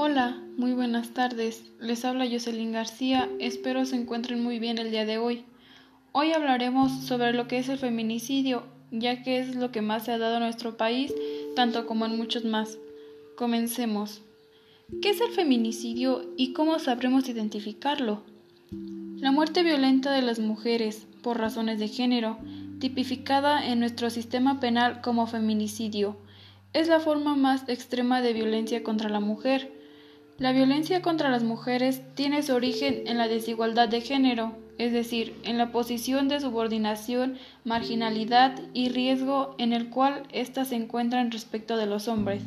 Hola, muy buenas tardes. Les habla Jocelyn García. Espero se encuentren muy bien el día de hoy. Hoy hablaremos sobre lo que es el feminicidio, ya que es lo que más se ha dado en nuestro país, tanto como en muchos más. Comencemos. ¿Qué es el feminicidio y cómo sabremos identificarlo? La muerte violenta de las mujeres por razones de género, tipificada en nuestro sistema penal como feminicidio, es la forma más extrema de violencia contra la mujer. La violencia contra las mujeres tiene su origen en la desigualdad de género, es decir, en la posición de subordinación, marginalidad y riesgo en el cual éstas se encuentran respecto de los hombres.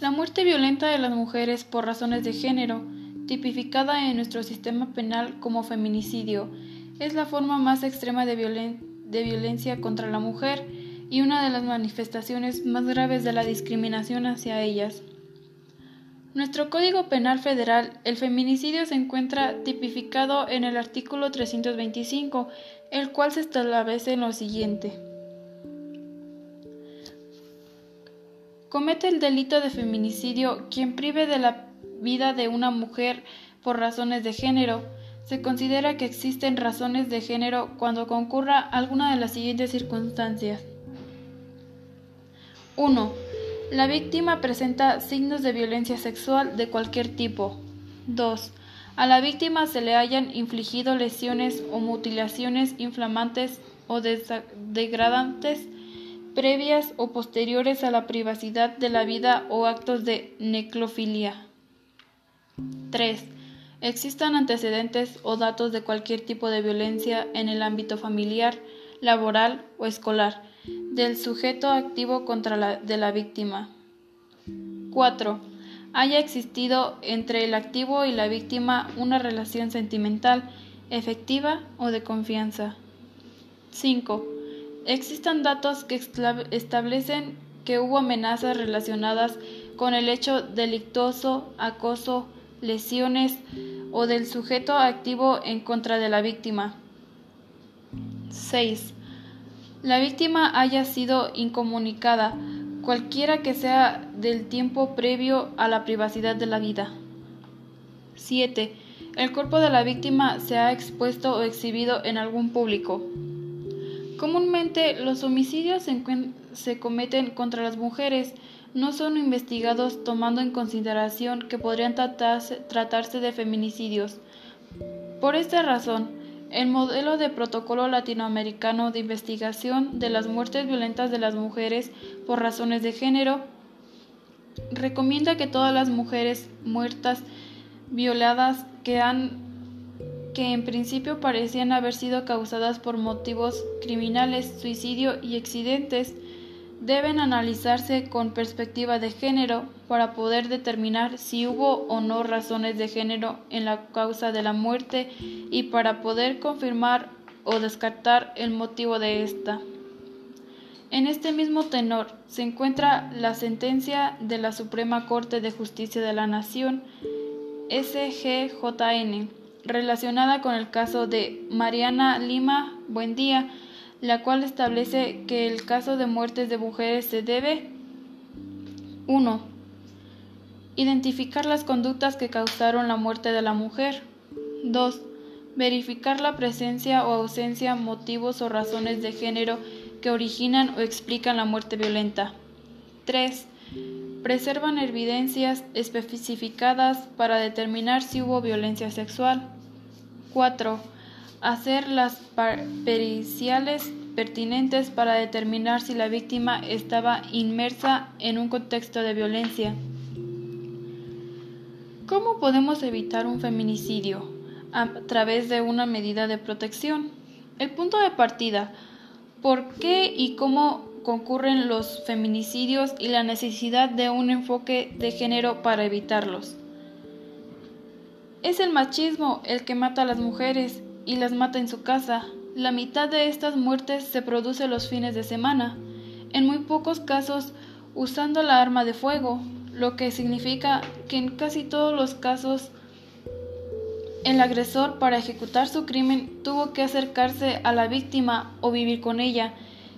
La muerte violenta de las mujeres por razones de género, tipificada en nuestro sistema penal como feminicidio, es la forma más extrema de, violencia contra la mujer y una de las manifestaciones más graves de la discriminación hacia ellas. Nuestro Código Penal Federal, el feminicidio se encuentra tipificado en el artículo 325, el cual se establece en lo siguiente. Comete el delito de feminicidio quien prive de la vida de una mujer por razones de género. Se considera que existen razones de género cuando concurra alguna de las siguientes circunstancias. 1 la víctima presenta signos de violencia sexual de cualquier tipo. 2. A la víctima se le hayan infligido lesiones o mutilaciones inflamantes o degradantes previas o posteriores a la privacidad de la vida o actos de necrofilia. 3. Existan antecedentes o datos de cualquier tipo de violencia en el ámbito familiar, laboral o escolar del sujeto activo contra la de la víctima. 4. Haya existido entre el activo y la víctima una relación sentimental, efectiva o de confianza. 5. Existan datos que establecen que hubo amenazas relacionadas con el hecho delictuoso, acoso, lesiones o del sujeto activo en contra de la víctima. 6 la víctima haya sido incomunicada, cualquiera que sea del tiempo previo a la privacidad de la vida. 7. El cuerpo de la víctima se ha expuesto o exhibido en algún público. Comúnmente los homicidios se, se, cometen contra las mujeres, no son investigados tomando en consideración que podrían tratarse, tratarse de feminicidios. Por esta razón, el modelo de protocolo latinoamericano de investigación de las muertes violentas de las mujeres por razones de género recomienda que todas las mujeres muertas violadas que han que en principio parecían haber sido causadas por motivos criminales, suicidio y accidentes deben analizarse con perspectiva de género para poder determinar si hubo o no razones de género en la causa de la muerte y para poder confirmar o descartar el motivo de esta. En este mismo tenor se encuentra la sentencia de la Suprema Corte de Justicia de la Nación, SGJN, relacionada con el caso de Mariana Lima Buendía, la cual establece que el caso de muertes de mujeres se debe 1. Identificar las conductas que causaron la muerte de la mujer. 2. Verificar la presencia o ausencia, motivos o razones de género que originan o explican la muerte violenta. 3. Preservan evidencias especificadas para determinar si hubo violencia sexual. 4 hacer las periciales pertinentes para determinar si la víctima estaba inmersa en un contexto de violencia. ¿Cómo podemos evitar un feminicidio? A través de una medida de protección. El punto de partida. ¿Por qué y cómo concurren los feminicidios y la necesidad de un enfoque de género para evitarlos? Es el machismo el que mata a las mujeres y las mata en su casa. La mitad de estas muertes se produce los fines de semana, en muy pocos casos usando la arma de fuego, lo que significa que en casi todos los casos el agresor para ejecutar su crimen tuvo que acercarse a la víctima o vivir con ella,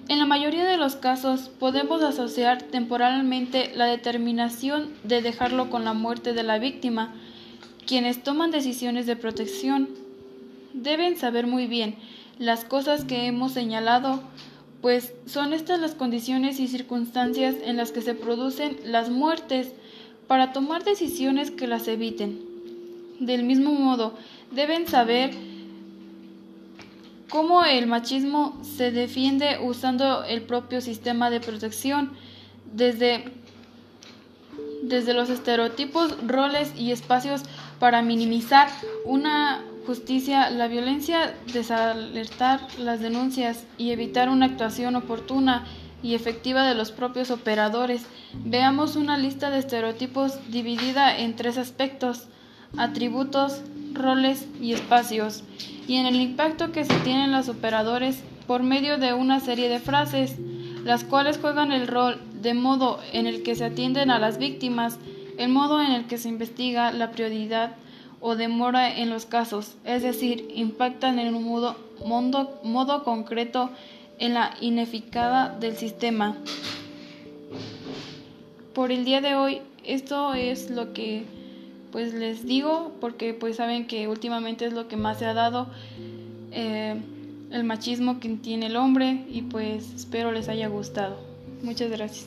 En la mayoría de los casos podemos asociar temporalmente la determinación de dejarlo con la muerte de la víctima. Quienes toman decisiones de protección deben saber muy bien las cosas que hemos señalado, pues son estas las condiciones y circunstancias en las que se producen las muertes para tomar decisiones que las eviten. Del mismo modo, deben saber cómo el machismo se defiende usando el propio sistema de protección desde, desde los estereotipos, roles y espacios para minimizar una justicia, la violencia, desalertar las denuncias y evitar una actuación oportuna y efectiva de los propios operadores. Veamos una lista de estereotipos dividida en tres aspectos, atributos, roles y espacios, y en el impacto que se tienen los operadores por medio de una serie de frases, las cuales juegan el rol de modo en el que se atienden a las víctimas, el modo en el que se investiga la prioridad o demora en los casos, es decir, impactan en un modo, modo concreto en la ineficada del sistema. Por el día de hoy, esto es lo que pues les digo, porque pues saben que últimamente es lo que más se ha dado eh, el machismo que tiene el hombre y pues espero les haya gustado. Muchas gracias.